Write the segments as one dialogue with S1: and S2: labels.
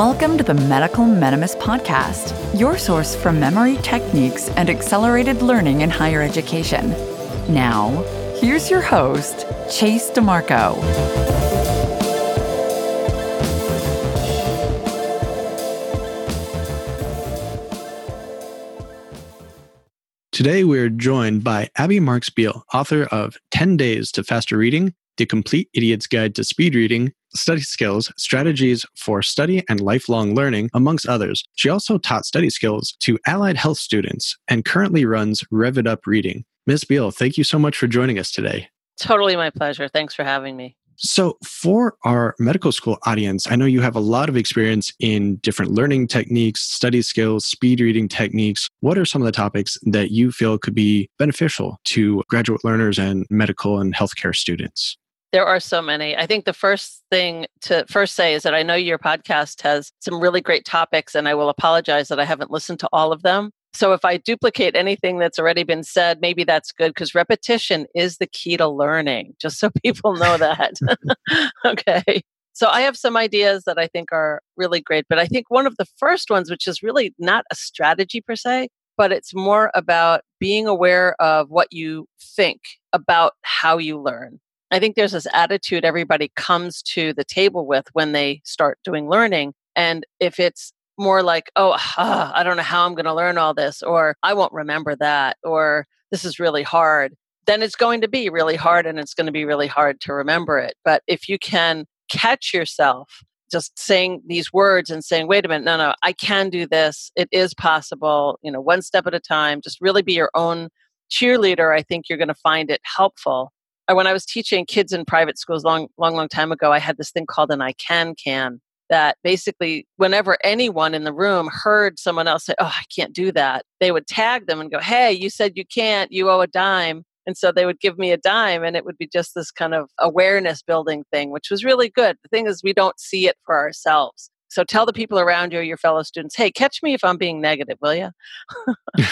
S1: Welcome to the Medical Mnemonist Podcast, your source for memory techniques and accelerated learning in higher education. Now, here's your host, Chase DeMarco.
S2: Today, we're joined by Abby Marks Beale, author of 10 Days to Faster Reading, The Complete Idiot's Guide to Speed Reading, Study Skills, Strategies for Study and Lifelong Learning, amongst others. She also taught study skills to allied health students and currently runs Rev It Up Reading. Ms. Beale, thank you so much for joining us today.
S3: Totally my pleasure. Thanks for having me.
S2: So, for our medical school audience, I know you have a lot of experience in different learning techniques, study skills, speed reading techniques. What are some of the topics that you feel could be beneficial to graduate learners and medical and healthcare students?
S3: There are so many. I think the first thing to first say is that I know your podcast has some really great topics, and I will apologize that I haven't listened to all of them. So if I duplicate anything that's already been said, maybe that's good because repetition is the key to learning, just so people know that. okay. So I have some ideas that I think are really great, but I think one of the first ones, which is really not a strategy per se, but it's more about being aware of what you think about how you learn. I think there's this attitude everybody comes to the table with when they start doing learning. And if it's more like, oh, uh, I don't know how I'm going to learn all this, or I won't remember that, or this is really hard, then it's going to be really hard and it's going to be really hard to remember it. But if you can catch yourself just saying these words and saying, wait a minute, no, no, I can do this. It is possible, you know, one step at a time, just really be your own cheerleader. I think you're going to find it helpful. When I was teaching kids in private schools long, long, long time ago, I had this thing called an I can can that basically whenever anyone in the room heard someone else say, Oh, I can't do that, they would tag them and go, Hey, you said you can't, you owe a dime. And so they would give me a dime and it would be just this kind of awareness building thing, which was really good. The thing is, we don't see it for ourselves. So tell the people around you, your fellow students, hey, catch me if I'm being negative, will you?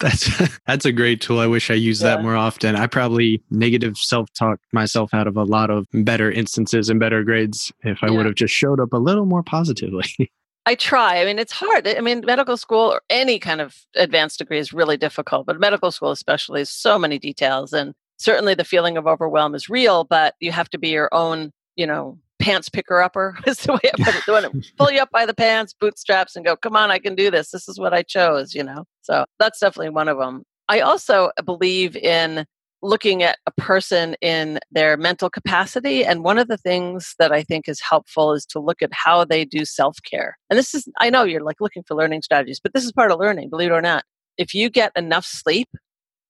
S2: that's that's a great tool. I wish I used yeah. that more often. I probably negative self-talk myself out of a lot of better instances and better grades if I yeah. would have just showed up a little more positively.
S3: I try. I mean, it's hard. I mean, medical school or any kind of advanced degree is really difficult, but medical school especially is so many details and certainly the feeling of overwhelm is real, but you have to be your own, you know, pants picker upper is the way I put it. The one pull you up by the pants, bootstraps, and go, come on, I can do this. This is what I chose, you know? So that's definitely one of them. I also believe in looking at a person in their mental capacity. And one of the things that I think is helpful is to look at how they do self care. And this is, I know you're like looking for learning strategies, but this is part of learning, believe it or not. If you get enough sleep,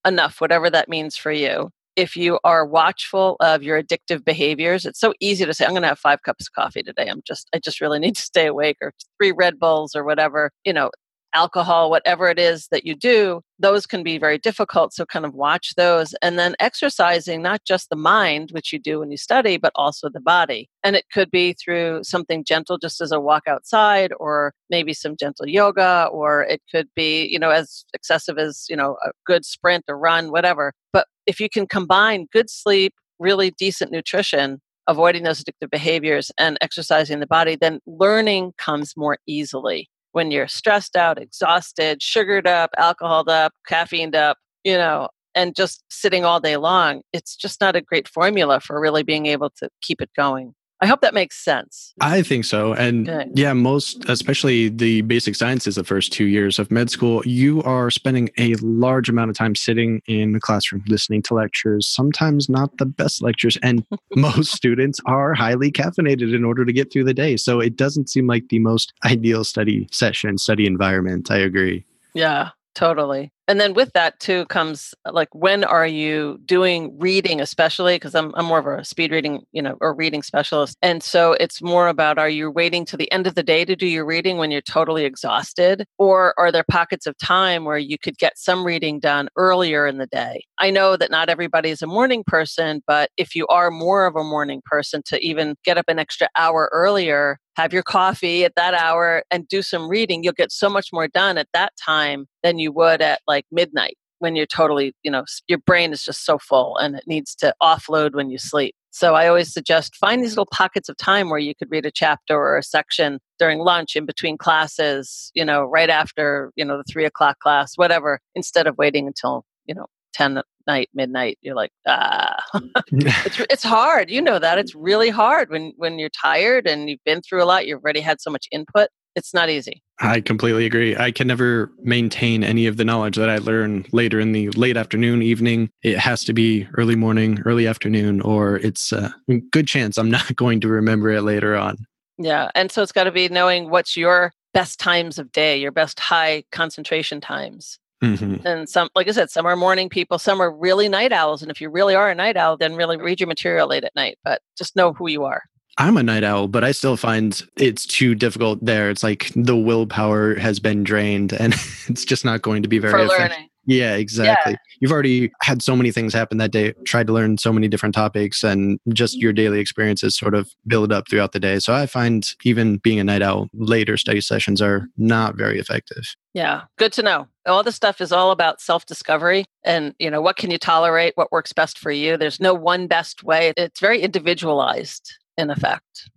S3: enough, whatever that means for you, if you are watchful of your addictive behaviors it's so easy to say i'm going to have five cups of coffee today. I'm just i just really need to stay awake or three red bulls or whatever you know alcohol, whatever it is that you do, those can be very difficult. So, kind of watch those. And then exercising not just the mind, which you do when you study, but also the body. And it could be through something gentle, just as a walk outside, or maybe some gentle yoga, or it could be, you know, as excessive as, you know, a good sprint or run, whatever. But if you can combine good sleep, really decent nutrition, avoiding those addictive behaviors and exercising the body, then learning comes more easily when you're stressed out, exhausted, sugared up, alcoholed up, caffeined up, you know, and just sitting all day long, it's just not a great formula for really being able to keep it going. I hope that makes sense.
S2: I think so. And Good. yeah, most, especially the basic sciences, the first two years of med school, you are spending a large amount of time sitting in the classroom, listening to lectures, sometimes not the best lectures. And most students are highly caffeinated in order to get through the day. So it doesn't seem like the most ideal study session, study environment. I agree.
S3: Yeah, totally. And then with that too comes uh, like when are you doing reading especially? Because I'm, I'm more of a speed reading you know or reading specialist. And so it's more about are you waiting to the end of the day to do your reading when you're totally exhausted? Or are there pockets of time where you could get some reading done earlier in the day? I know that not everybody is a morning person but if you are more of a morning person to even get up an extra hour earlier have your coffee at that hour and do some reading you'll get so much more done at that time than you would at like midnight when you're totally, you know, your brain is just so full and it needs to offload when you sleep. So I always suggest find these little pockets of time where you could read a chapter or a section during lunch, in between classes, you know, right after, you know, the three o'clock class, whatever, instead of waiting until, you know, 10 at night, midnight. You're like, ah, it's, it's hard. You know that. It's really hard when, when you're tired and you've been through a lot, you've already had so much input it's not easy.
S2: I completely agree. I can never maintain any of the knowledge that I learn later in the late afternoon, evening. It has to be early morning, early afternoon, or it's a good chance I'm not going to remember it later on.
S3: Yeah. And so it's got to be knowing what's your best times of day, your best high concentration times. Mm-hmm. And some, like I said, some are morning people, some are really night owls. And if you really are a night owl, then really read your material late at night, but just know who you are.
S2: I'm a night owl, but I still find it's too difficult there. It's like the willpower has been drained and it's just not going to be very
S3: For
S2: effective. Yeah, exactly. Yeah. You've already had so many things happen that day, tried to learn so many different topics, and just your mm-hmm. daily experiences sort of build up throughout the day. So I find even being a night owl, later study sessions are mm-hmm. not very effective.
S3: Yeah, good to know. All this stuff is all about self-discovery and, you know, what can you tolerate, what works best for you. There's no one best way. It's very individualized in effect.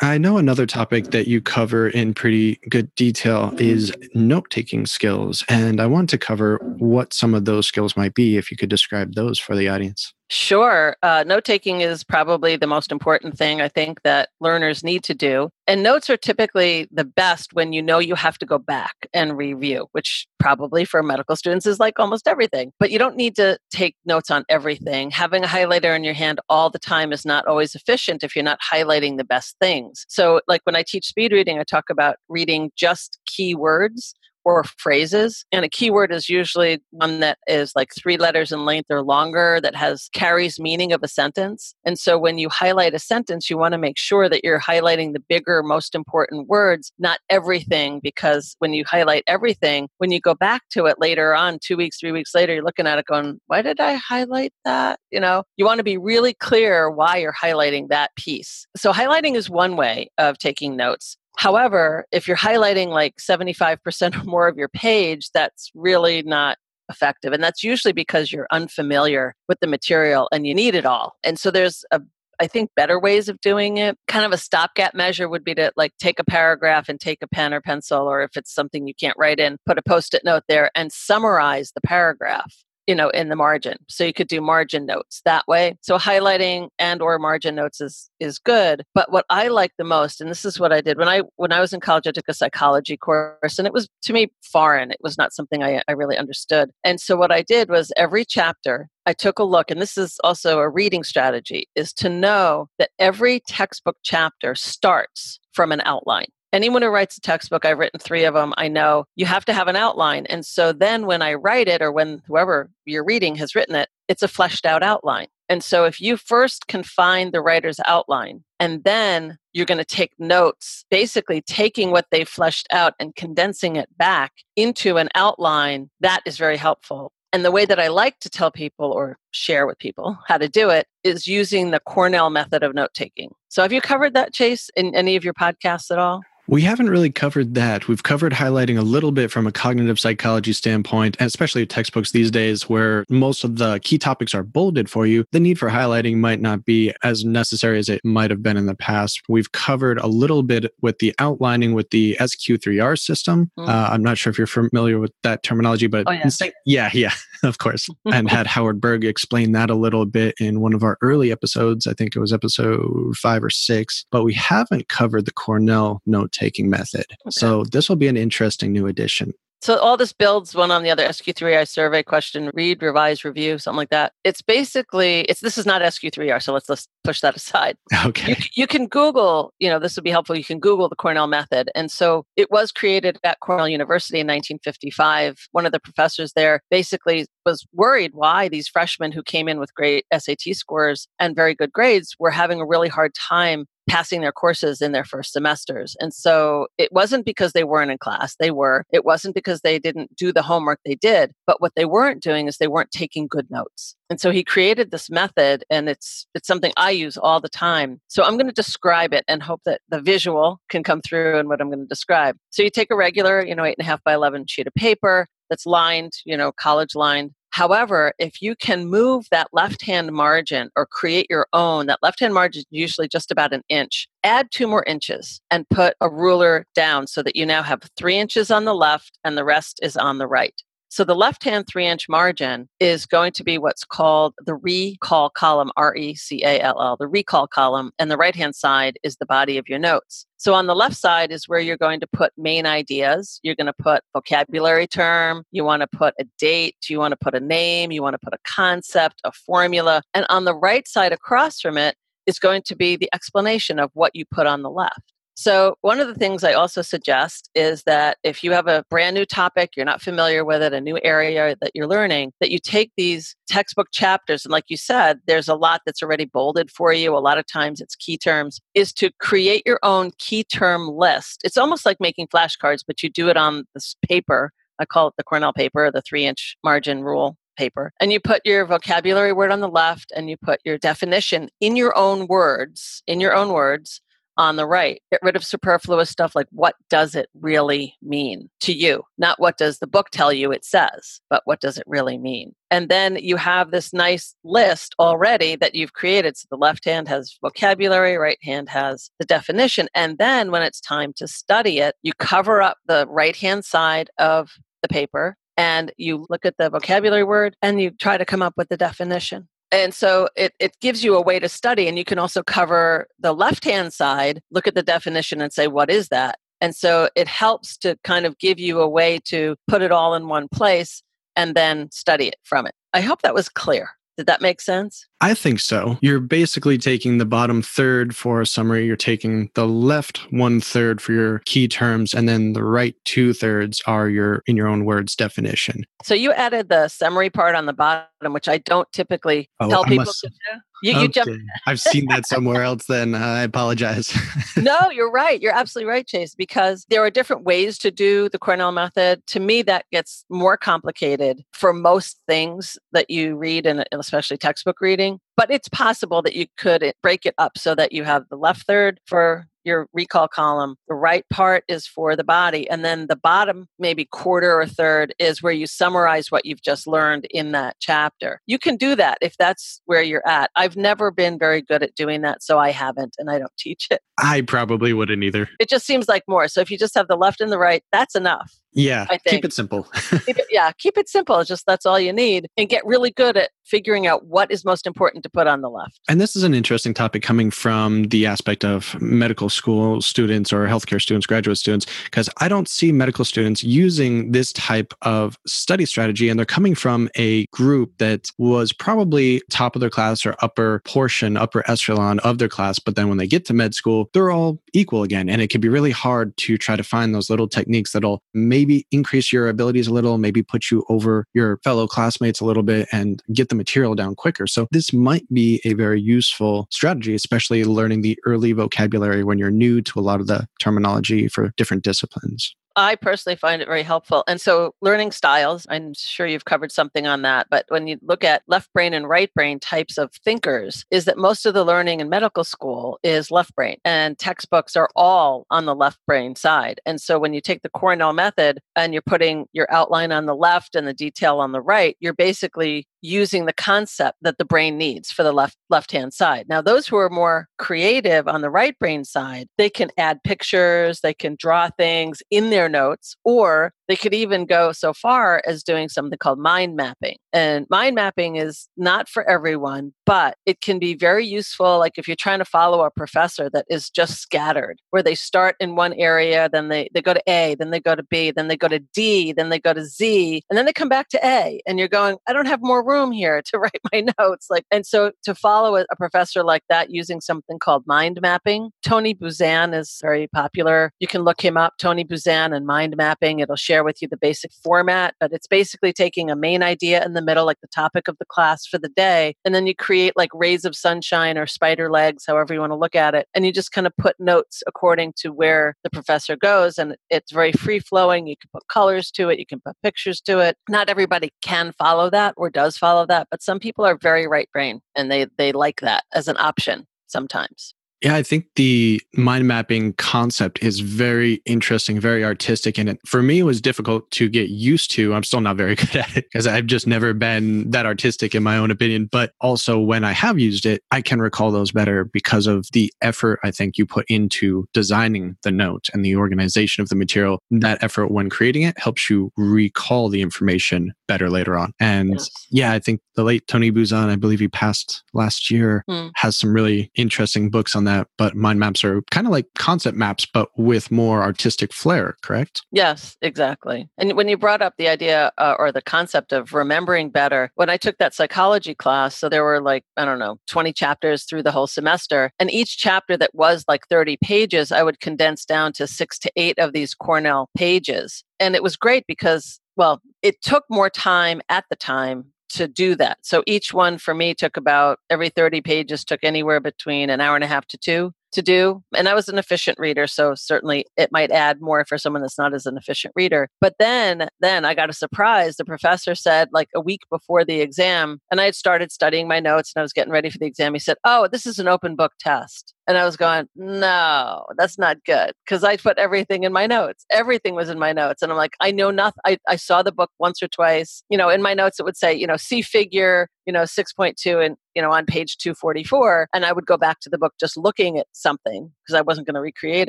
S2: I know another topic that you cover in pretty good detail is note taking skills. And I want to cover what some of those skills might be, if you could describe those for the audience.
S3: Sure. Uh, note taking is probably the most important thing I think that learners need to do. And notes are typically the best when you know you have to go back and review, which probably for medical students is like almost everything. But you don't need to take notes on everything. Having a highlighter in your hand all the time is not always efficient if you're not highlighting the best things. So, like when I teach speed reading, I talk about reading just keywords or phrases. And a keyword is usually one that is like three letters in length or longer that has carries meaning of a sentence. And so when you highlight a sentence, you want to make sure that you're highlighting the bigger, most important words, not everything, because when you highlight everything, when you go back to it later on, two weeks, three weeks later, you're looking at it going, why did I highlight that? You know, you want to be really clear why you're highlighting that piece. So highlighting is one way of taking notes. However, if you're highlighting like 75% or more of your page, that's really not effective. And that's usually because you're unfamiliar with the material and you need it all. And so there's a I think better ways of doing it. Kind of a stopgap measure would be to like take a paragraph and take a pen or pencil, or if it's something you can't write in, put a post it note there and summarize the paragraph you know in the margin. So you could do margin notes that way. So highlighting and or margin notes is is good. But what i like the most and this is what i did when i when i was in college i took a psychology course and it was to me foreign. It was not something i, I really understood. And so what i did was every chapter I took a look, and this is also a reading strategy, is to know that every textbook chapter starts from an outline anyone who writes a textbook, I've written three of them, I know you have to have an outline. And so then when I write it, or when whoever you're reading has written it, it's a fleshed out outline. And so if you first can find the writer's outline, and then you're going to take notes, basically taking what they fleshed out and condensing it back into an outline, that is very helpful. And the way that I like to tell people or share with people how to do it is using the Cornell method of note taking. So, have you covered that, Chase, in any of your podcasts at all?
S2: We haven't really covered that. We've covered highlighting a little bit from a cognitive psychology standpoint, especially textbooks these days where most of the key topics are bolded for you. The need for highlighting might not be as necessary as it might have been in the past. We've covered a little bit with the outlining with the SQ3R system. Mm. Uh, I'm not sure if you're familiar with that terminology, but
S3: oh, yeah.
S2: yeah, yeah, of course. and had Howard Berg explain that a little bit in one of our early episodes. I think it was episode five or six, but we haven't covered the Cornell note taking method. Okay. So this will be an interesting new addition.
S3: So all this builds one on the other SQ3R survey question, read, revise, review, something like that. It's basically it's this is not SQ3R, so let's let's push that aside.
S2: Okay.
S3: You, you can Google, you know, this would be helpful. You can Google the Cornell method. And so it was created at Cornell University in 1955. One of the professors there basically was worried why these freshmen who came in with great SAT scores and very good grades were having a really hard time passing their courses in their first semesters. And so it wasn't because they weren't in class, they were. It wasn't because they didn't do the homework they did, but what they weren't doing is they weren't taking good notes. And so he created this method and it's it's something I use all the time. So I'm going to describe it and hope that the visual can come through in what I'm going to describe. So you take a regular, you know, eight and a half by eleven sheet of paper that's lined, you know, college lined However, if you can move that left hand margin or create your own, that left hand margin is usually just about an inch. Add two more inches and put a ruler down so that you now have three inches on the left and the rest is on the right. So the left hand three inch margin is going to be what's called the recall column, R E C A L L, the recall column, and the right hand side is the body of your notes. So on the left side is where you're going to put main ideas. You're going to put vocabulary term, you want to put a date, you want to put a name, you want to put a concept, a formula. And on the right side across from it is going to be the explanation of what you put on the left. So, one of the things I also suggest is that if you have a brand new topic, you're not familiar with it, a new area that you're learning, that you take these textbook chapters. And, like you said, there's a lot that's already bolded for you. A lot of times it's key terms, is to create your own key term list. It's almost like making flashcards, but you do it on this paper. I call it the Cornell paper, the three inch margin rule paper and you put your vocabulary word on the left and you put your definition in your own words in your own words on the right. Get rid of superfluous stuff like what does it really mean to you? Not what does the book tell you it says, but what does it really mean? And then you have this nice list already that you've created. So the left hand has vocabulary, right hand has the definition. And then when it's time to study it, you cover up the right hand side of the paper and you look at the vocabulary word and you try to come up with the definition and so it, it gives you a way to study and you can also cover the left hand side look at the definition and say what is that? And so it helps to kind of give you a way to put it all in one place and then study it from it. I hope that was clear. Did that make sense?
S2: I think so. You're basically taking the bottom third for a summary. You're taking the left one third for your key terms, and then the right two thirds are your, in your own words, definition.
S3: So you added the summary part on the bottom, which I don't typically oh, tell people must, to do. You, okay. you jump.
S2: I've seen that somewhere else. Then uh, I apologize.
S3: no, you're right. You're absolutely right, Chase. Because there are different ways to do the Cornell method. To me, that gets more complicated for most things that you read, and especially textbook reading. But it's possible that you could eh, break it up so that you have the left third for your recall column. The right part is for the body. And then the bottom, maybe quarter or third, is where you summarize what you've just learned in that chapter. You can do that if that's where you're at. I've never been very good at doing that, so I haven't, and I don't teach it.
S2: I probably wouldn't either.
S3: It just seems like more. So if you just have the left and the right, that's enough.
S2: Yeah, I think. keep it simple.
S3: keep it, yeah, keep it simple. It's just that's all you need, and get really good at figuring out what is most important to put on the left.
S2: And this is an interesting topic coming from the aspect of medical school students or healthcare students, graduate students, because I don't see medical students using this type of study strategy. And they're coming from a group that was probably top of their class or upper portion, upper echelon of their class. But then when they get to med school, they're all equal again. And it can be really hard to try to find those little techniques that'll maybe increase your abilities a little, maybe put you over your fellow classmates a little bit and get the material down quicker. So this might be a very useful strategy, especially learning the early vocabulary when you're new to a lot of the terminology for different disciplines.
S3: I personally find it very helpful. And so, learning styles, I'm sure you've covered something on that. But when you look at left brain and right brain types of thinkers, is that most of the learning in medical school is left brain, and textbooks are all on the left brain side. And so, when you take the Cornell method and you're putting your outline on the left and the detail on the right, you're basically using the concept that the brain needs for the left left hand side. Now those who are more creative on the right brain side, they can add pictures, they can draw things in their notes or they could even go so far as doing something called mind mapping. And mind mapping is not for everyone, but it can be very useful. Like if you're trying to follow a professor that is just scattered, where they start in one area, then they, they go to A, then they go to B, then they go to D, then they go to Z, and then they come back to A. And you're going, I don't have more room here to write my notes. Like, and so to follow a, a professor like that using something called mind mapping, Tony Buzan is very popular. You can look him up, Tony Buzan and mind mapping. It'll share share with you the basic format, but it's basically taking a main idea in the middle, like the topic of the class for the day, and then you create like rays of sunshine or spider legs, however you want to look at it, and you just kind of put notes according to where the professor goes. And it's very free flowing. You can put colors to it, you can put pictures to it. Not everybody can follow that or does follow that, but some people are very right brain and they, they like that as an option sometimes.
S2: Yeah, I think the mind mapping concept is very interesting, very artistic. And it, for me, it was difficult to get used to. I'm still not very good at it because I've just never been that artistic in my own opinion. But also, when I have used it, I can recall those better because of the effort I think you put into designing the note and the organization of the material. That effort when creating it helps you recall the information better later on. And yes. yeah, I think the late Tony Buzan, I believe he passed last year, mm. has some really interesting books on that. But mind maps are kind of like concept maps, but with more artistic flair, correct?
S3: Yes, exactly. And when you brought up the idea uh, or the concept of remembering better, when I took that psychology class, so there were like, I don't know, 20 chapters through the whole semester. And each chapter that was like 30 pages, I would condense down to six to eight of these Cornell pages. And it was great because well, it took more time at the time to do that. So each one for me took about every 30 pages took anywhere between an hour and a half to two to do. And I was an efficient reader, so certainly it might add more for someone that's not as an efficient reader. But then then I got a surprise. The professor said like a week before the exam, and I had started studying my notes and I was getting ready for the exam. He said, "Oh, this is an open book test." And I was going, no, that's not good. Because I put everything in my notes. Everything was in my notes. And I'm like, I know nothing. I, I saw the book once or twice. You know, in my notes, it would say, you know, see figure, you know, 6.2 and, you know, on page 244. And I would go back to the book just looking at something because I wasn't going to recreate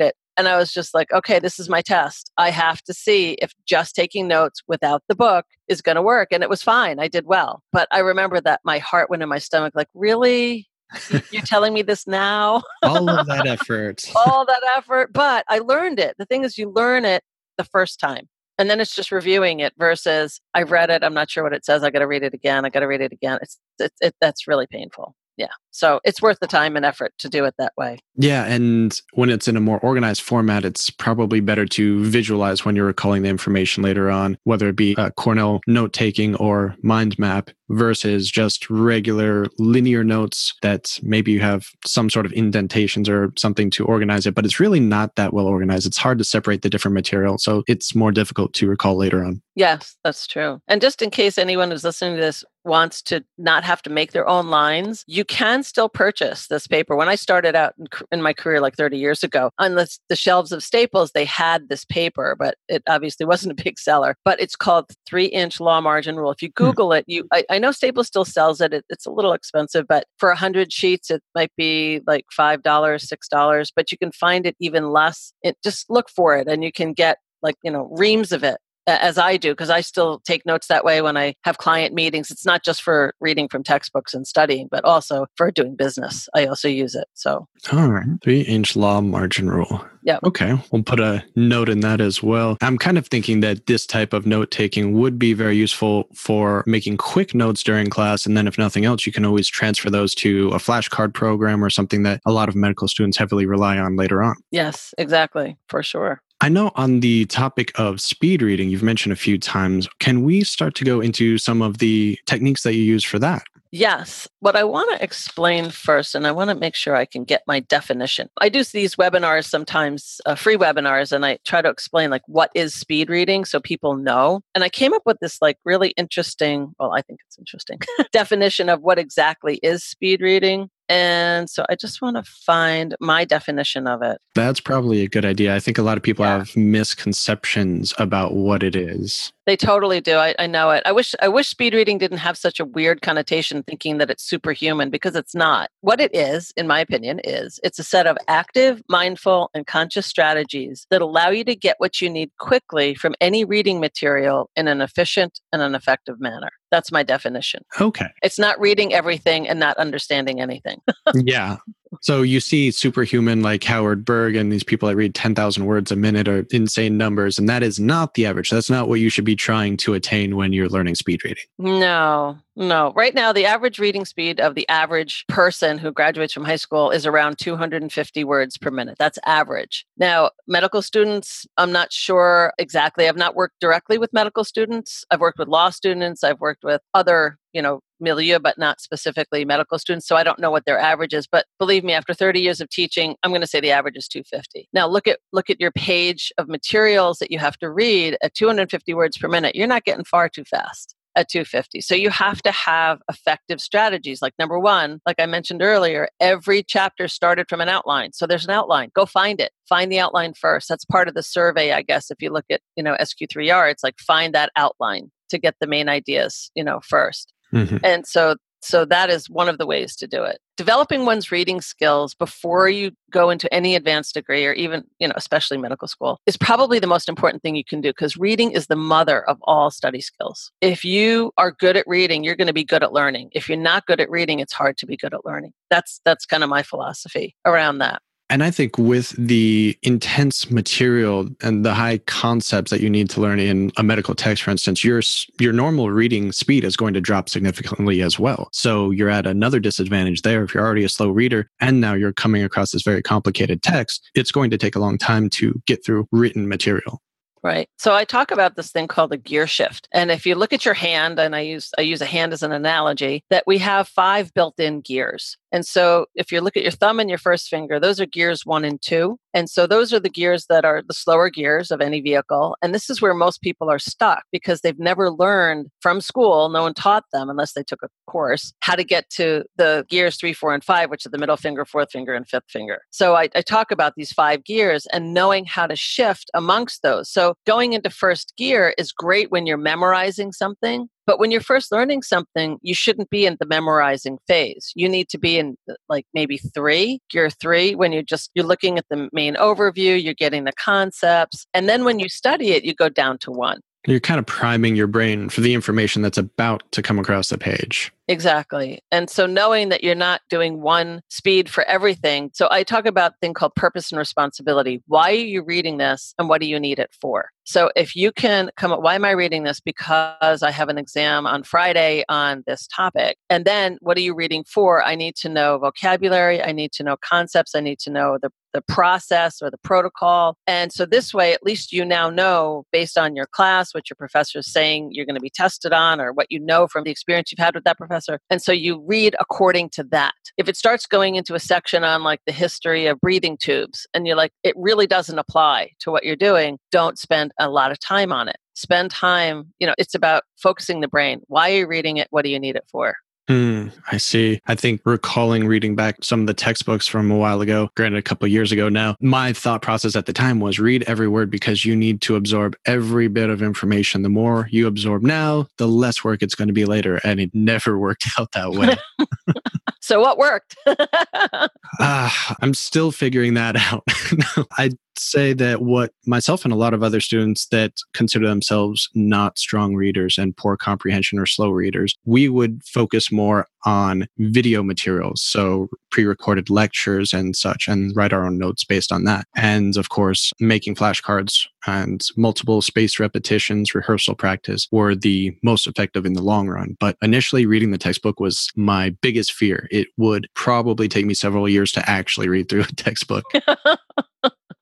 S3: it. And I was just like, okay, this is my test. I have to see if just taking notes without the book is going to work. And it was fine. I did well. But I remember that my heart went in my stomach, like, really? You're telling me this now?
S2: All of that effort.
S3: All that effort. But I learned it. The thing is, you learn it the first time. And then it's just reviewing it versus I read it. I'm not sure what it says. I got to read it again. I got to read it again. It's, it, it, that's really painful yeah so it's worth the time and effort to do it that way.
S2: Yeah and when it's in a more organized format it's probably better to visualize when you're recalling the information later on whether it be a cornell note taking or mind map versus just regular linear notes that maybe you have some sort of indentations or something to organize it but it's really not that well organized. It's hard to separate the different material so it's more difficult to recall later on.
S3: Yes that's true and just in case anyone is listening to this wants to not have to make their own lines, you can still purchase this paper. When I started out in, in my career like 30 years ago, on the, the, shelves of Staples, they had this paper, but it obviously wasn't a big seller. But it's called Three Inch Law Margin Rule. If you hmm. Google it, you I, I know Staples still sells it. it. It's a little expensive, but for 100 sheets, it might be like $5, $6, but you can find it even less. It, just look for it and you can get like, you know, reams of it as I do, because I still take notes that way when I have client meetings. It's not just for reading from textbooks and studying, but also for doing business. I also use it. So,
S2: all right, three inch law margin rule.
S3: Yeah.
S2: Okay. We'll put a note in that as well. I'm kind of thinking that this type of note taking would be very useful for making quick notes during class. And then, if nothing else, you can always transfer those to a flashcard program or something that a lot of medical students heavily rely on later on.
S3: Yes, exactly. For sure.
S2: I know on the topic of speed reading, you've mentioned a few times. Can we start to go into some of the techniques that you use for that?
S3: Yes. What I want to explain first, and I want to make sure I can get my definition. I do these webinars sometimes, uh, free webinars, and I try to explain like what is speed reading so people know. And I came up with this like really interesting, well, I think it's interesting definition of what exactly is speed reading. And so I just want to find my definition of it.
S2: That's probably a good idea. I think a lot of people yeah. have misconceptions about what it is.
S3: They totally do. I, I, know it. I wish I wish speed reading didn't have such a weird connotation thinking that it's superhuman because it's not. What it is, in my opinion, is it's a set of active, mindful, and conscious strategies that allow you to get what you need quickly from any reading material in an efficient and an effective manner. That's my definition.
S2: Okay.
S3: It's not reading everything and not understanding anything.
S2: yeah. So you see superhuman like Howard Berg and these people that read 10,000 words a minute are insane numbers. And that is not the average. That's not what you should be trying to attain when you're learning speed reading.
S3: No, no. Right now, the average reading speed of the average person who graduates from high school is around 250 words per minute. That's average. Now, medical students, I'm not sure exactly. I've not worked directly with medical students. I've worked with law students. I've worked with other, you know, milieu, but not specifically medical students. So I don't know what their average is. But believe me, after 30 years of teaching, I'm going to say the average is 250. Now look at look at your page of materials that you have to read at 250 words per minute. You're not getting far too fast at 250. So you have to have effective strategies. Like number one, like I mentioned earlier, every chapter started from an outline. So there's an outline. Go find it. Find the outline first. That's part of the survey, I guess. If you look at, you know, SQ3R, it's like find that outline to get the main ideas, you know, 1st mm-hmm. And so so that is one of the ways to do it. Developing one's reading skills before you go into any advanced degree or even, you know, especially medical school is probably the most important thing you can do because reading is the mother of all study skills. If you are good at reading, you're going to be good at learning. If you're not good at reading, it's hard to be good at learning. That's that's kind of my philosophy around that.
S2: And I think with the intense material and the high concepts that you need to learn in a medical text, for instance, your your normal reading speed is going to drop significantly as well. So you're at another disadvantage there. If you're already a slow reader and now you're coming across this very complicated text, it's going to take a long time to get through written material.
S3: Right. So I talk about this thing called the gear shift. And if you look at your hand, and I use I use a hand as an analogy, that we have five built-in gears. And so if you look at your thumb and your first finger, those are gears one and two. And so those are the gears that are the slower gears of any vehicle. And this is where most people are stuck because they've never learned from school, no one taught them unless they took a course, how to get to the gears three, four, and five, which are the middle finger, fourth finger, and fifth finger. So I, I talk about these five gears and knowing how to shift amongst those. So going into first gear is great when you're memorizing something but when you're first learning something, you shouldn't be in the memorizing phase. You need to be in uh, like maybe three, gear three, when you're just you're looking at the main overview, you're getting the concepts. And then when you study it, you go down to one.
S2: You're kind of priming your brain for the information that's about to come across the page.
S3: Exactly. And so knowing that you're not doing one speed for everything. So I talk about thing called purpose and responsibility. Why are you reading this and what do you need it for? So if you can come up, why am I reading this? Because I have an exam on Friday on this topic. And then what are you reading for? I need to know vocabulary. I need to know concepts. I need to know the the process or the protocol. And so this way, at least you now know based on your class, what your professor is saying you're going to be tested on, or what you know from the experience you've had with that professor professor. And so you read according to that. If it starts going into a section on like the history of breathing tubes and you're like, it really doesn't apply to what you're doing, don't spend a lot of time on it. Spend time, you know, it's about focusing the brain. Why are you reading it? What do you need it for?
S2: Mm, I see. I think recalling reading back some of the textbooks from a while ago, granted a couple years ago now, my thought process at the time was read every word because you need to absorb every bit of information. The more you absorb now, the less work it's going to be later. And it never worked out that way.
S3: so what worked?
S2: uh, I'm still figuring that out. I say that what myself and a lot of other students that consider themselves not strong readers and poor comprehension or slow readers, we would focus more on video materials. So pre recorded lectures and such, and write our own notes based on that. And of course, making flashcards and multiple space repetitions, rehearsal practice were the most effective in the long run. But initially, reading the textbook was my biggest fear. It would probably take me several years to actually read through a textbook.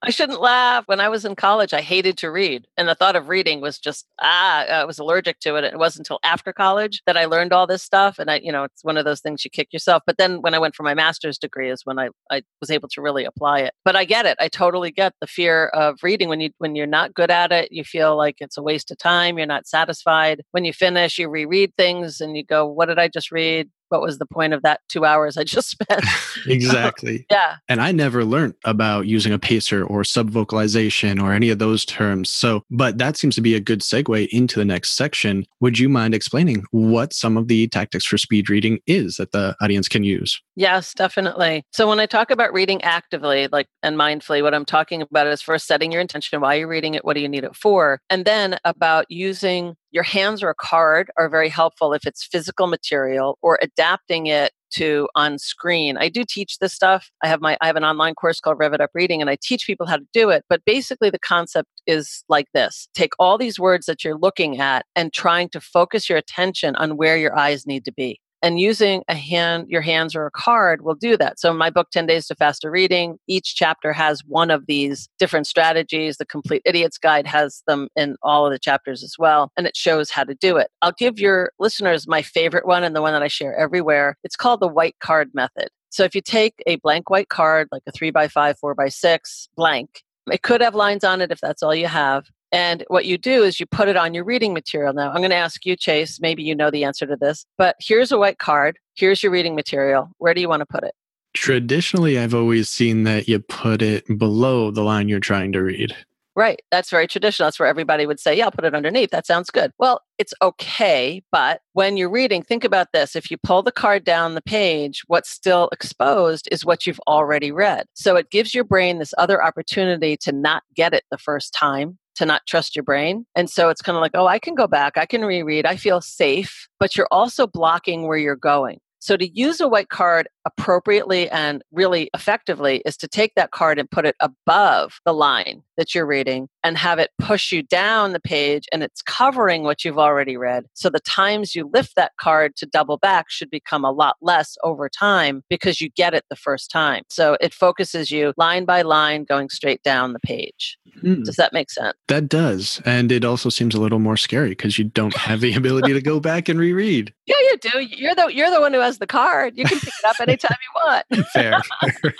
S3: I shouldn't laugh. When I was in college, I hated to read. And the thought of reading was just, ah, I was allergic to it. It wasn't until after college that I learned all this stuff. And I, you know, it's one of those things you kick yourself. But then when I went for my master's degree is when I, I was able to really apply it. But I get it. I totally get the fear of reading. When you when you're not good at it, you feel like it's a waste of time. You're not satisfied. When you finish, you reread things and you go, what did I just read? What was the point of that two hours I just spent?
S2: exactly.
S3: yeah.
S2: And I never learned about using a pacer or subvocalization or any of those terms. So, but that seems to be a good segue into the next section. Would you mind explaining what some of the tactics for speed reading is that the audience can use?
S3: Yes, definitely. So when I talk about reading actively, like and mindfully, what I'm talking about is first setting your intention. Why you're reading it? What do you need it for? And then about using your hands or a card are very helpful if it's physical material or adapting it to on screen. I do teach this stuff. I have my I have an online course called Rev It Up Reading and I teach people how to do it, but basically the concept is like this. Take all these words that you're looking at and trying to focus your attention on where your eyes need to be and using a hand your hands or a card will do that. So in my book 10 days to faster reading each chapter has one of these different strategies. The complete idiot's guide has them in all of the chapters as well and it shows how to do it. I'll give your listeners my favorite one and the one that i share everywhere. It's called the white card method. So if you take a blank white card like a 3 by 5 4 by 6 blank it could have lines on it if that's all you have And what you do is you put it on your reading material. Now, I'm going to ask you, Chase, maybe you know the answer to this, but here's a white card. Here's your reading material. Where do you want to put it?
S2: Traditionally, I've always seen that you put it below the line you're trying to read.
S3: Right. That's very traditional. That's where everybody would say, yeah, I'll put it underneath. That sounds good. Well, it's okay. But when you're reading, think about this. If you pull the card down the page, what's still exposed is what you've already read. So it gives your brain this other opportunity to not get it the first time to not trust your brain. And so it's kind of like, oh, I can go back, I can reread, I feel safe, but you're also blocking where you're going. So, to use a white card appropriately and really effectively is to take that card and put it above the line that you're reading and have it push you down the page and it's covering what you've already read. So, the times you lift that card to double back should become a lot less over time because you get it the first time. So, it focuses you line by line going straight down the page. Hmm. Does that make sense?
S2: That does. And it also seems a little more scary because you don't have the ability to go back and reread.
S3: Yeah, you do. You're the you're the one who has the card. You can pick it up anytime you want.
S2: Fair.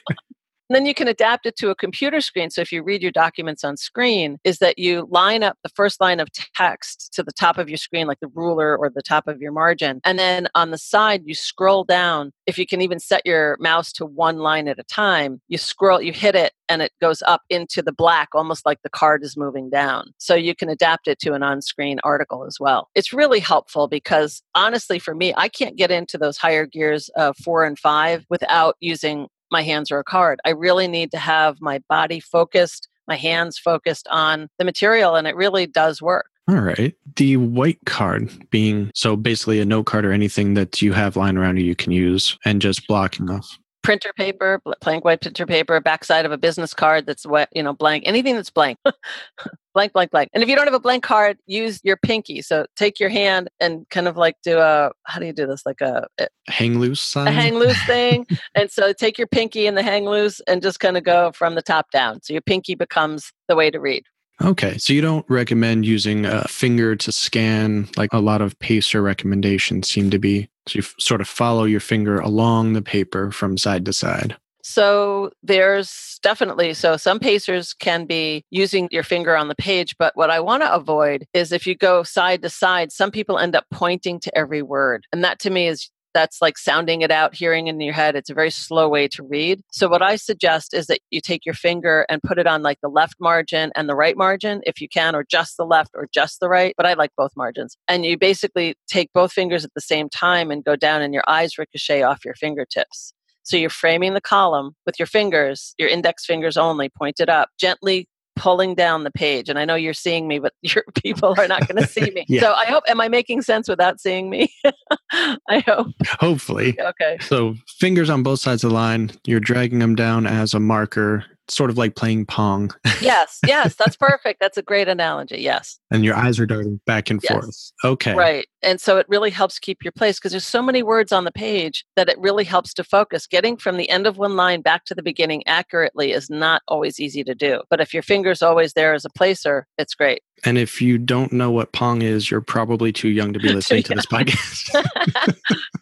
S3: And then you can adapt it to a computer screen. So if you read your documents on screen, is that you line up the first line of text to the top of your screen, like the ruler or the top of your margin. And then on the side, you scroll down. If you can even set your mouse to one line at a time, you scroll, you hit it, and it goes up into the black, almost like the card is moving down. So you can adapt it to an on screen article as well. It's really helpful because honestly, for me, I can't get into those higher gears of four and five without using my hands are a card. I really need to have my body focused, my hands focused on the material, and it really does work.
S2: All right. The white card being so basically a note card or anything that you have lying around you you can use and just blocking off
S3: printer paper, blank white printer paper, backside of a business card that's wet, you know, blank, anything that's blank. blank, blank, blank. And if you don't have a blank card, use your pinky. So take your hand and kind of like do a, how do you do this? Like a, a
S2: hang loose sign?
S3: A hang loose thing. and so take your pinky and the hang loose and just kind of go from the top down. So your pinky becomes the way to read.
S2: Okay. So you don't recommend using a finger to scan like a lot of pacer recommendations seem to be. So you f- sort of follow your finger along the paper from side to side.
S3: So there's definitely so some pacers can be using your finger on the page, but what I want to avoid is if you go side to side, some people end up pointing to every word. And that to me is that's like sounding it out, hearing in your head. It's a very slow way to read. So, what I suggest is that you take your finger and put it on like the left margin and the right margin, if you can, or just the left or just the right. But I like both margins. And you basically take both fingers at the same time and go down, and your eyes ricochet off your fingertips. So you're framing the column with your fingers, your index fingers only pointed up, gently pulling down the page. And I know you're seeing me, but your people are not going to see me. yeah. So I hope, am I making sense without seeing me? I hope.
S2: Hopefully.
S3: Okay.
S2: So fingers on both sides of the line, you're dragging them down as a marker sort of like playing pong.
S3: yes, yes, that's perfect. That's a great analogy. Yes.
S2: And your eyes are darting back and yes. forth. Okay.
S3: Right. And so it really helps keep your place because there's so many words on the page that it really helps to focus. Getting from the end of one line back to the beginning accurately is not always easy to do. But if your finger's always there as a placer, it's great.
S2: And if you don't know what Pong is, you're probably too young to be listening to this podcast.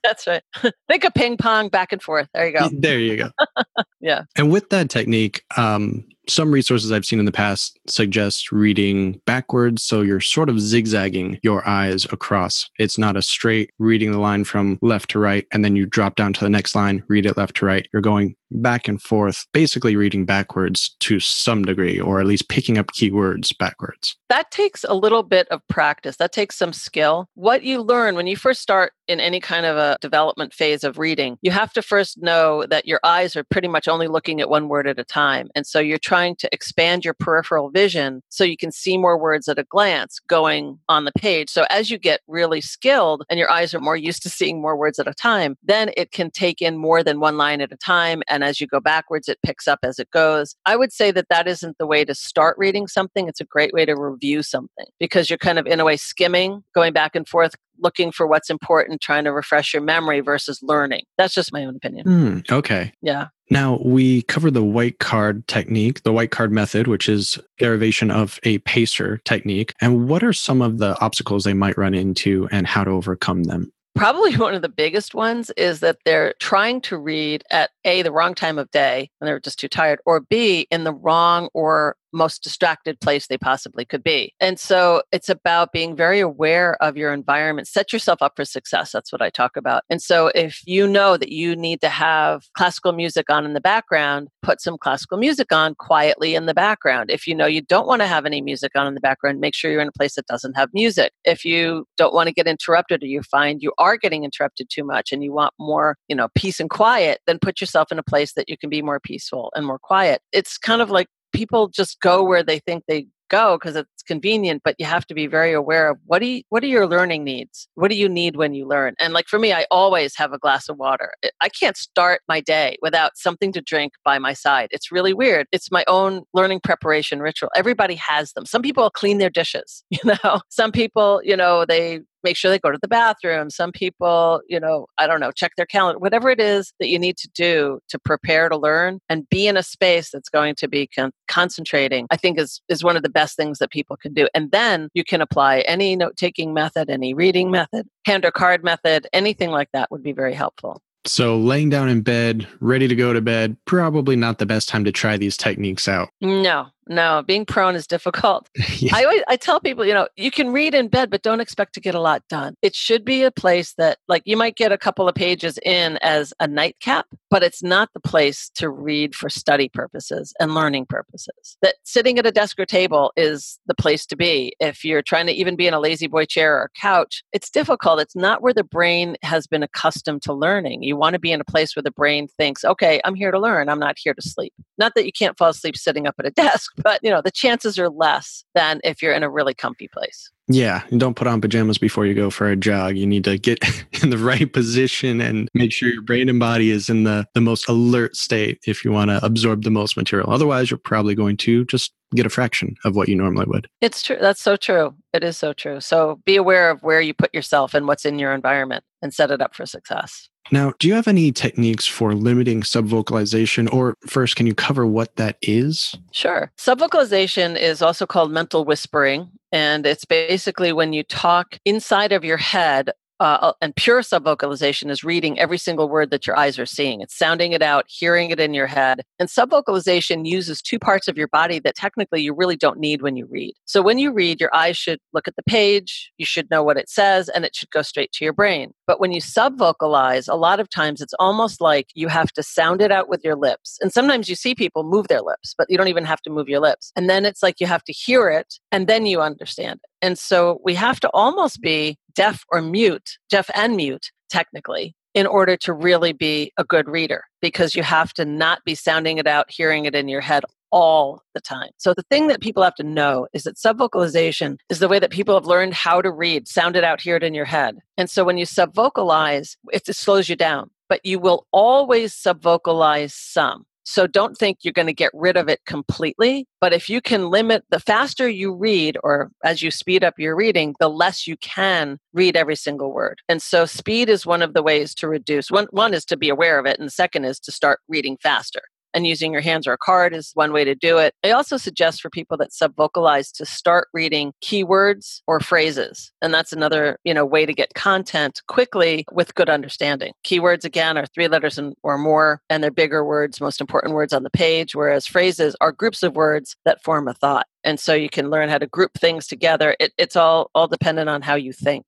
S3: That's right. Think of ping pong back and forth. There you go.
S2: There you go.
S3: Yeah.
S2: And with that technique, um, some resources I've seen in the past suggest reading backwards. So you're sort of zigzagging your eyes across. It's not a straight reading the line from left to right, and then you drop down to the next line, read it left to right. You're going back and forth, basically reading backwards to some degree, or at least picking up keywords backwards.
S3: That takes a little bit of practice. That takes some skill. What you learn when you first start in any kind of a development phase of reading, you have to first know that your eyes are pretty much only looking at one word at a time. And so you're trying to expand your peripheral vision so you can see more words at a glance going on the page. So as you get really skilled and your eyes are more used to seeing more words at a time, then it can take in more than one line at a time. And as you go backwards, it picks up as it goes. I would say that that isn't the way to start reading something. It's a great way to review something because you're kind of in a way skimming, going back and forth, looking for what's important, trying to refresh your memory versus learning. That's just my own opinion.
S2: Mm, okay.
S3: Yeah.
S2: Now, we cover the white card technique, the white card method, which is derivation of a pacer technique. And what are some of the obstacles they might run into and how to overcome them?
S3: Probably one of the biggest ones is that they're trying to read at A, the wrong time of day and they're just too tired, or B, in the wrong or most distracted place they possibly could be. And so it's about being very aware of your environment. Set yourself up for success. That's what I talk about. And so if you know that you need to have classical music on in the background, put some classical music on quietly in the background. If you know you don't want to have any music on in the background, make sure you're in a place that doesn't have music. If you don't want to get interrupted or you find you are getting interrupted too much and you want more, you know, peace and quiet, then put yourself in a place that you can be more peaceful and more quiet. It's kind of like people just go where they think they go because it's convenient but you have to be very aware of what do you, what are your learning needs? What do you need when you learn? And like for me i always have a glass of water. I can't start my day without something to drink by my side. It's really weird. It's my own learning preparation ritual. Everybody has them. Some people clean their dishes you know? Some people you know they make sure they go to the bathroom. Some people, you know, I don't know, check their calendar, whatever it is that you need to do to prepare to learn and be in a space that's going to be con- concentrating, I think is, is one of the best things that people can do. And then you can apply any note taking method, any reading method, hand or card method, anything like that would be very helpful.
S2: So, laying down in bed, ready to go to bed, probably not the best time to try these techniques out.
S3: No, no, being prone is difficult. yeah. I always I tell people, you know, you can read in bed, but don't expect to get a lot done. It should be a place that like you might get a couple of pages in as a nightcap, but it's not the place to read for study purposes and learning purposes. That sitting at a desk or table is the place to be. If you're trying to even be in a La-Z-Boy chair or couch, it's difficult. It's not where the brain has been accustomed to learning. You want to be in a place where the brain thinks, okay, I'm here to learn. I'm not here to sleep. Not that you can't fall asleep sitting up at a desk, but you know, the chances are less than if you're in a really comfy place.
S2: Yeah, and don't put on pajamas before you go for a jog. You need to get in the right position and make sure your brain and body is in the, the most alert state if you want to absorb the most material. Otherwise, you're probably going to just get a fraction of what you normally would.
S3: It's true. That's so true. It is so true. So be aware of where you put yourself and what's in your environment and set it up for success.
S2: Now, do you have any techniques for limiting subvocalization? Or first, can you cover what that is?
S3: Sure. Subvocalization is also called mental whispering. And it's basically when you talk inside of your head uh, uh, and pure subvocalization is reading every single word that your eyes are seeing. It's sounding it out, hearing it in your head. And subvocalization uses two parts of your body that technically you really don't need when you read. So when you read, your eyes should look at the page, you should know what it says, and it should go straight to your brain. But when you subvocalize, a lot of times it's almost like you have to sound it out with your lips. And sometimes you see people move their lips, but you don't even have to move your lips. And then it's like you have to hear it and then you understand it. And so we have to almost be deaf or mute, deaf and mute, technically, in order to really be a good reader, because you have to not be sounding it out, hearing it in your head all the time. So the thing that people have to know is that subvocalization is the way that people have learned how to read, sound it out, hear it in your head. And so when you subvocalize, it slows you down, but you will always subvocalize some. So don't think you're going to get rid of it completely. But if you can limit the faster you read, or as you speed up your reading, the less you can read every single word. And so speed is one of the ways to reduce. One, one is to be aware of it, and the second is to start reading faster and using your hands or a card is one way to do it. I also suggest for people that subvocalize to start reading keywords or phrases. And that's another, you know, way to get content quickly with good understanding. Keywords again are three letters and, or more and they're bigger words, most important words on the page, whereas phrases are groups of words that form a thought. And so you can learn how to group things together. It, it's all all dependent on how you think.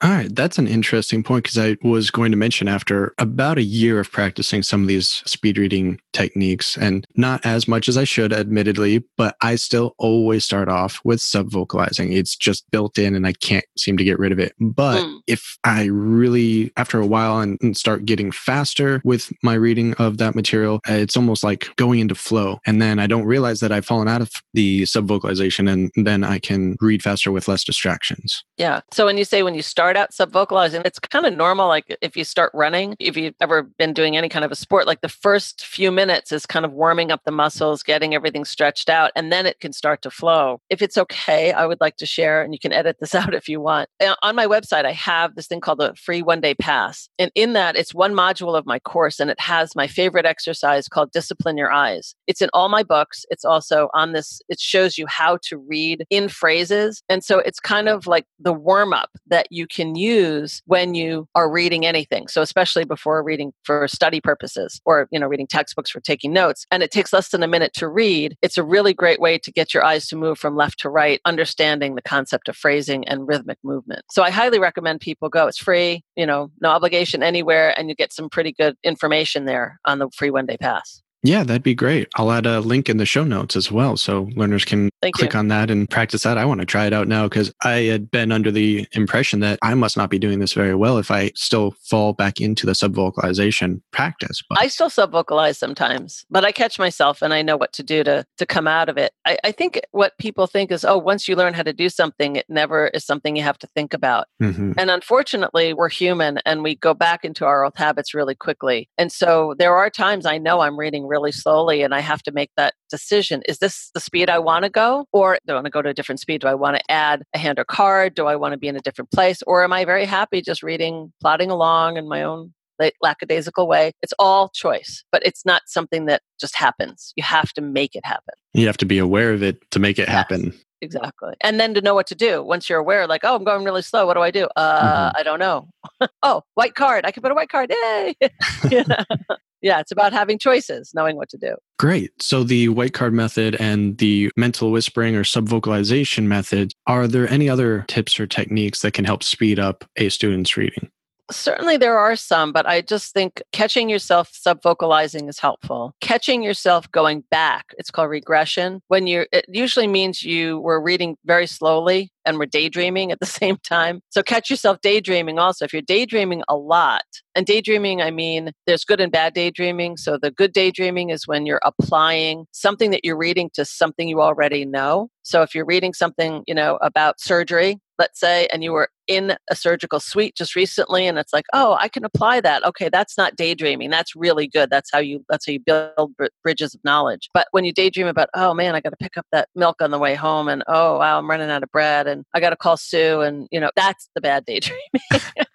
S2: All right, that's an interesting point because I was going to mention after about a year of practicing some of these speed reading techniques, and not as much as I should, admittedly, but I still always start off with subvocalizing. It's just built in and I can't seem to get rid of it. But mm. if I really, after a while, and, and, start getting faster with my reading of that material, it's almost like going into flow. And then I don't realize that I've fallen out of the subvocalization, and then I can read faster with less distractions.
S3: Yeah. So when you say when you start, start out subvocalizing. It's kind of normal. Like if you start running, if you've ever been doing any kind of a sport, like the first few minutes is kind of warming up the muscles, getting everything stretched out, and then it can start to flow. If it's okay, I would like to share, and you can edit this out if you want. Uh, on my website, I have this thing called the free one day pass. And in that, it's one module of my course, and it has my favorite exercise called Discipline Your Eyes. It's in all my books. It's also on this, it shows you how to read in phrases. And so it's kind of like the warm up that you can use when you are reading anything. So especially before reading for study purposes or, you know, reading textbooks for taking notes and it takes less than a minute to read, it's a really great way to get your eyes to move from left to right, understanding the concept of phrasing and rhythmic movement. So I highly recommend people go. It's free, you know, no obligation anywhere, and you get some pretty good information there on the free one day pass.
S2: Yeah, that'd be great. I'll add a link in the show notes as well so learners can
S3: Thank
S2: click
S3: you.
S2: on that and practice that. I want to try it out now because I had been under the impression that I must not be doing this very well if I still fall back into the subvocalization practice.
S3: But I still subvocalize sometimes, but I catch myself and I know what to do to to come out of it. I, I think what people think is, oh, once you learn how to do something, it never is something you have to think about.
S2: Mm-hmm.
S3: And unfortunately, we're human and we go back into our old habits really quickly. And so there are times I know I'm reading really slowly and I have to make that decision. Is this the speed I want to go? Or do I want to go to a different speed? Do I want to add a hand or card? Do I want to be in a different place? Or am I very happy just reading, plodding along in my own lackadaisical way? It's all choice, but it's not something that just happens. You have to make it happen.
S2: You have to be aware of it to make it
S3: Yes.
S2: happen.
S3: Exactly. And then to know what to do. Once you're aware, like, oh, I'm going really slow. What do I do? Uh, I don't know. oh, white card. I can put a white card. Yay. yeah. it's about having choices, knowing what to do.
S2: Great. So the white card method and the mental whispering or subvocalization method, are there any other tips or techniques that can help speed up a student's reading?
S3: Certainly, there are some, but I just think catching yourself subvocalizing is helpful. Catching yourself going back, it's called regression. When you're, it usually means you were reading very slowly and were daydreaming at the same time. So catch yourself daydreaming also. If you're daydreaming a lot, and daydreaming, I mean, there's good and bad daydreaming. So the good daydreaming is when you're applying something that you're reading to something you already know. So if you're reading something, you know, about surgery, let's say, and you were in a surgical suite just recently and it's like, oh, I can apply that. Okay, that's not daydreaming. That's really good. That's how you that's how you build br- bridges of knowledge. But when you daydream about, oh man, I got to pick up that milk on the way home and oh wow, I'm running out of bread and I got to call Sue and you know, that's the bad daydreaming.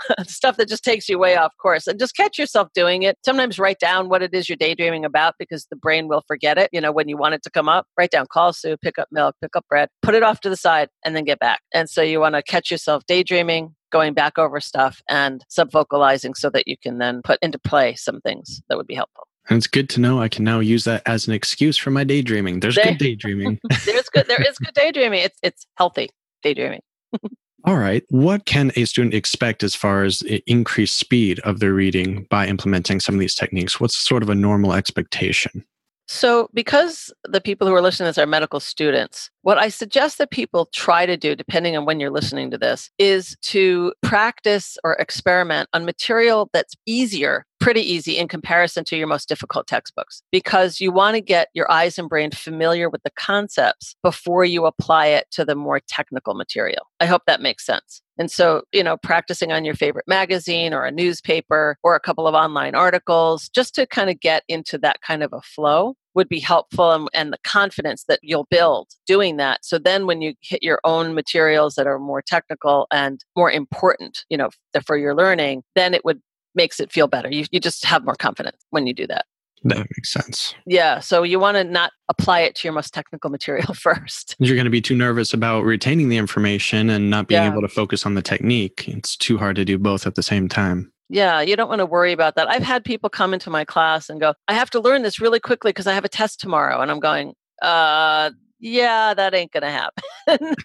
S3: Stuff that just takes you way off course. And just catch yourself doing it. Sometimes write down what it is you're daydreaming about because the brain will forget it. You know, when you want it to come up, write down call Sue, pick up milk, pick up bread, put it off to the side and then get back. And so you want to catch yourself daydreaming, going back over stuff and subvocalizing so that you can then put into play some things that would be helpful.
S2: And it's good to know I can now use that as an excuse for my daydreaming. There's
S3: There-
S2: good daydreaming.
S3: There's good there is good daydreaming. It's it's healthy daydreaming.
S2: All right. What can a student expect as far as increased speed of their reading by implementing some of these techniques? What's sort of a normal expectation?
S3: So, because the people who are listening to this are medical students, what I suggest that people try to do, depending on when you're listening to this, is to practice or experiment on material that's easier, pretty easy in comparison to your most difficult textbooks, because you want to get your eyes and brain familiar with the concepts before you apply it to the more technical material. I hope that makes sense. And so, you know, practicing on your favorite magazine or a newspaper or a couple of online articles, just to kind of get into that kind of a flow would be helpful and, and the confidence that you'll build doing that. So then when you hit your own materials that are more technical and more important, you know, for your learning, then it would makes it feel better. You, you just have more confidence when you do that.
S2: That makes sense.
S3: Yeah. So you want to not apply it to your most technical material first.
S2: You're going to be too nervous about retaining the information and not being
S3: Yeah.
S2: able to focus on the technique. It's too hard to do both at the same time.
S3: Yeah, you don't want to worry about that. I've had people come into my class and go, I have to learn this really quickly because I have a test tomorrow. And I'm going, uh, yeah, that ain't going to happen.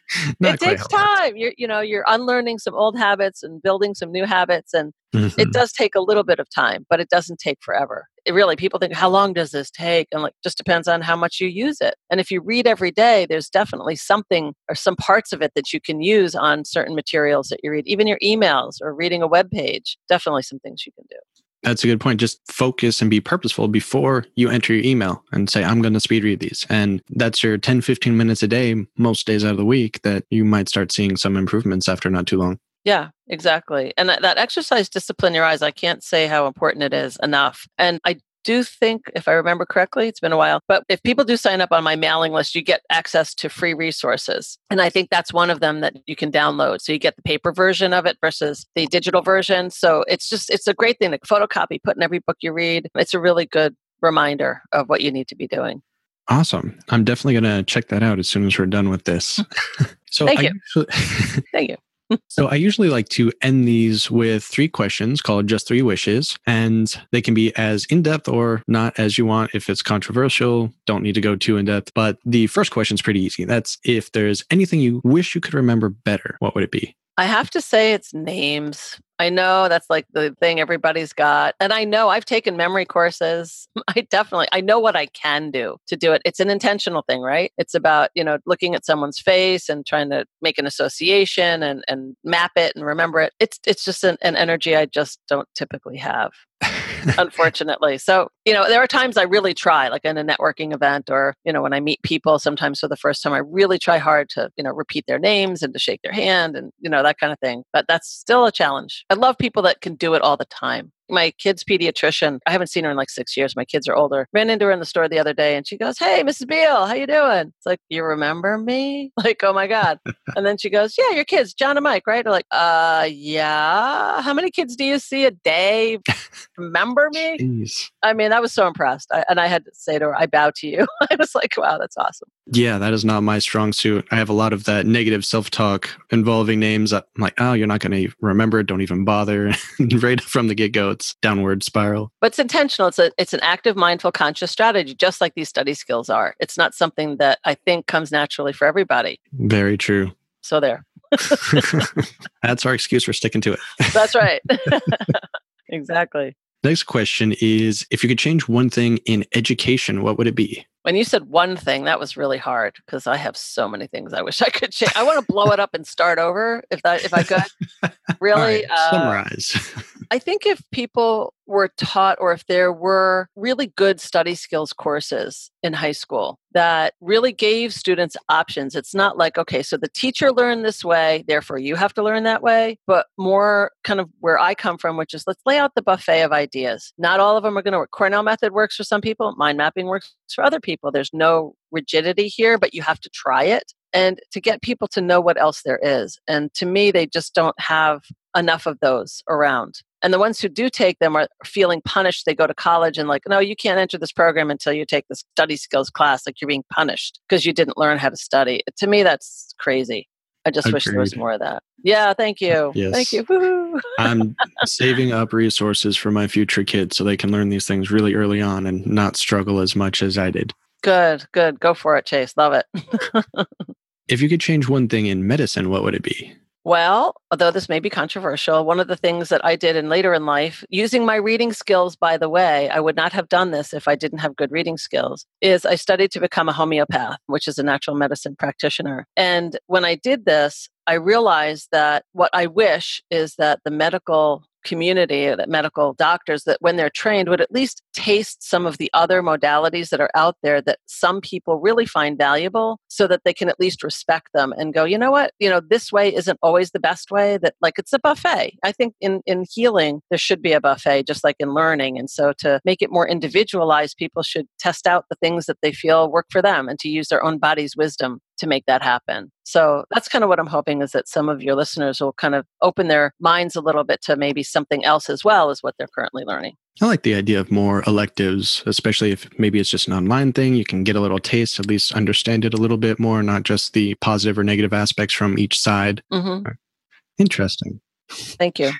S3: It takes time. You're, you know, you're unlearning some old habits and building some new habits. And
S2: Mhm.
S3: it does take a little bit of time, but it doesn't take forever. It really, people think, how long does this take? And like, just depends on how much you use it. And if you read every day, there's definitely something or some parts of it that you can use on certain materials that you read, even your emails or reading a web page. Definitely some things you can do.
S2: That's a good point. Just focus and be purposeful before you enter your email and say, I'm going to speed read these. And that's your 10, 15 minutes a day, most days out of the week, that you might start seeing some improvements after not too long.
S3: Yeah, exactly. And that, that exercise, discipline your eyes, I can't say how important it is enough. And I do think, if I remember correctly, it's been a while, but if people do sign up on my mailing list, you get access to free resources. And I think that's one of them that you can download. So you get the paper version of it versus the digital version. So it's just, it's a great thing to photocopy, put in every book you read. It's a really good reminder of what you need to be doing.
S2: Awesome. I'm definitely going to check that out as soon as we're done with this. so
S3: Thank
S2: I
S3: you.
S2: Usually,
S3: Thank you.
S2: So I usually like to end these with three questions called just three wishes. And they can be as in depth or not as you want. If it's controversial, don't need to go too in depth. But the first question is pretty easy. That's if there's anything you wish you could remember better, what would it be?
S3: I have to say it's names. I know that's like the thing everybody's got. And I know I've taken memory courses. I definitely I know what I can do to do it. It's an intentional thing, right? It's about, you know, looking at someone's face and trying to make an association and and map it and remember it. It's it's just an, an energy I just don't typically have. unfortunately. So, you know, there are times I really try, like in a networking event or, you know, when I meet people sometimes for the first time, I really try hard to, you know, repeat their names and to shake their hand and, you know, that kind of thing. But that's still a challenge. I love people that can do it all the time my kid's pediatrician i haven't seen her in like six years my kids are older ran into her in the store the other day and she goes hey mrs Beale how you doing? It's like you remember me? Like oh my god. And then she goes yeah your kids john and mike right? They're like uh yeah. How many kids do you see a day? Remember me? Jeez. i mean i was so impressed. I, and i had to say to her i bow to you. I was like wow that's awesome
S2: yeah that is not my strong suit i have a lot of that negative self-talk involving names i'm like oh you're not going to remember it. don't even bother right from the get-go it's downward spiral.
S3: But it's intentional. It's a it's an active, mindful, conscious strategy, just like these study skills are. It's not something that I think comes naturally for everybody.
S2: Very true.
S3: So there.
S2: That's our excuse for sticking to it.
S3: That's right. exactly.
S2: Next question is if you could change one thing in education, what would it be?
S3: When you said one thing, that was really hard because I have so many things I wish I could change. I want to blow it up and start over if that if I could. Really,
S2: right, uh, summarize.
S3: I think if people were taught or if there were really good study skills courses in high school that really gave students options. It's not like, okay, so the teacher learned this way, therefore you have to learn that way, but more kind of where I come from, which is let's lay out the buffet of ideas. Not all of them are going to work. Cornell method works for some people, mind mapping works for other people. There's no rigidity here, but you have to try it and to get people to know what else there is. And to me, they just don't have enough of those around. And the ones who do take them are feeling punished. They go to college and like, no, you can't enter this program until you take the study skills class. Like you're being punished because you didn't learn how to study. To me, that's crazy. I just Agreed. wish there was more of that. Yeah, thank you. Yes. Thank you.
S2: I'm saving up resources for my future kids so they can learn these things really early on and not struggle as much as I did.
S3: Good, good. Go for it, Chase. Love it.
S2: if you could change one thing in medicine, what would it be?
S3: Well, although this may be controversial, one of the things that I did in later in life, using my reading skills, by the way, I would not have done this if I didn't have good reading skills, is I studied to become a homeopath, which is a natural medicine practitioner. And when I did this, I realized that what I wish is that the medical community, uh, that medical doctors, that when they're trained would at least taste some of the other modalities that are out there that some people really find valuable so that they can at least respect them and go, you know what, you know, this way isn't always the best way, that like it's a buffet. I think in, in healing, there should be a buffet, just like in learning. And so to make it more individualized, people should test out the things that they feel work for them and to use their own body's wisdom to make that happen. So that's kind of what I'm hoping is that some of your listeners will kind of open their minds a little bit to maybe something else as well as what they're currently learning.
S2: I like the idea of more electives, especially if maybe it's just an online thing. You can get a little taste, at least understand it a little bit more, not just the positive or negative aspects from each side. Mm-hmm. Interesting.
S3: Thank you.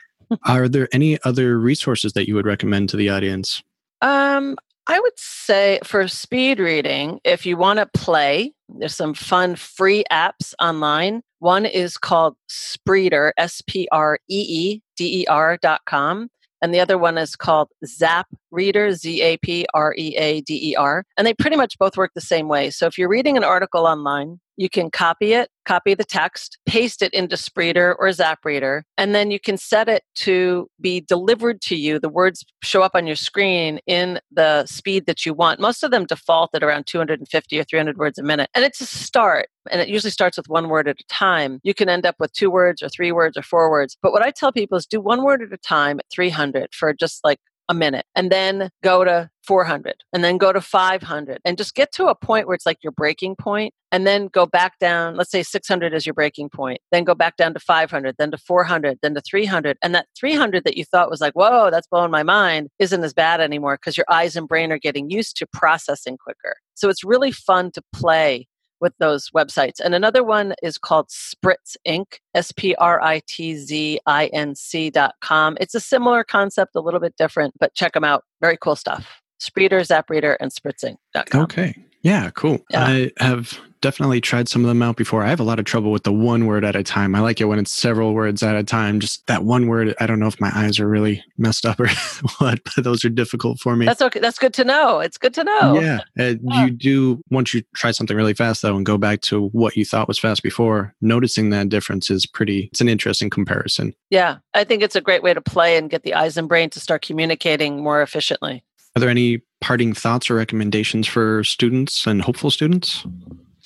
S2: Are there any other resources that you would recommend to the audience?
S3: Um, I would say for speed reading, if you want to play, there's some fun free apps online. One is called Spreeder, S P R E E D E R dot com. And the other one is called Zap Reader, Z A P R E A D E R. And they pretty much both work the same way. So if you're reading an article online, you can copy it, copy the text, paste it into Spreeder or ZapReader, and then you can set it to be delivered to you. The words show up on your screen in the speed that you want. Most of them default at around 250 or 300 words a minute. And it's a start, and it usually starts with one word at a time. You can end up with two words or three words or four words. But what I tell people is do one word at a time at 300 for just like a minute and then go to 400 and then go to 500 and just get to a point where it's like your breaking point and then go back down let's say 600 is your breaking point then go back down to 500 then to 400 then to 300 and that 300 that you thought was like whoa that's blowing my mind isn't as bad anymore because your eyes and brain are getting used to processing quicker. So it's really fun to play with those websites. And another one is called Spritz Inc., S P R I T Z I N C dot com. It's a similar concept, a little bit different, but check them out. Very cool stuff. Spreeder, Zapreader, and SpritzInc.com.
S2: Okay. Yeah, cool. Yeah. I have definitely tried some of them out before. I have a lot of trouble with the one word at a time. I like it when it's several words at a time. Just that one word, I don't know if my eyes are really messed up or what, but those are difficult for me.
S3: That's okay. That's good to know. It's good to know.
S2: Yeah. Uh, yeah. You do, once you try something really fast though and go back to what you thought was fast before, noticing that difference is pretty, it's an interesting comparison.
S3: Yeah. I think it's a great way to play and get the eyes and brain to start communicating more efficiently.
S2: Are there any parting thoughts or recommendations for students and hopeful students?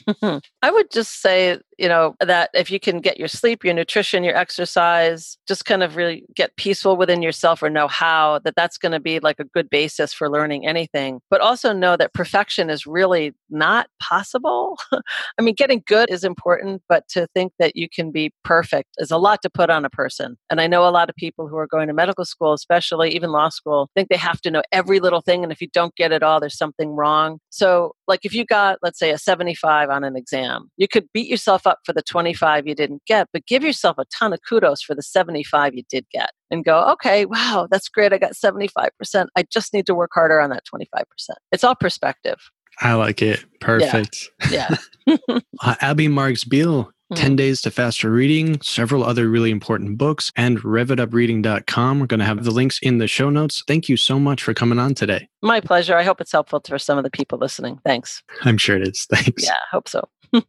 S3: I would just say, you know, that if you can get your sleep, your nutrition, your exercise, just kind of really get peaceful within yourself or know how, that that's going to be like a good basis for learning anything. But also know that perfection is really not possible. I mean, getting good is important, but to think that you can be perfect is a lot to put on a person. And I know a lot of people who are going to medical school, especially even law school, think they have to know every little thing. And if you don't get it all, there's something wrong. So, like if you got, let's say, a 75 on an exam. You could beat yourself up for the 25 you didn't get, but give yourself a ton of kudos for the 75 you did get and go, okay, wow, that's great. I got 75%. I just need to work harder on that 25%. It's all perspective.
S2: I like it. Perfect.
S3: Yeah. yeah.
S2: uh, Abby Marks Beale, hmm. 10 Days to Faster Reading, several other really important books, and revitupreading.com. We're going to have the links in the show notes. Thank you so much for coming on today.
S3: My pleasure. I hope it's helpful for some of the people listening. Thanks.
S2: I'm sure it is. Thanks.
S3: Yeah, I hope so.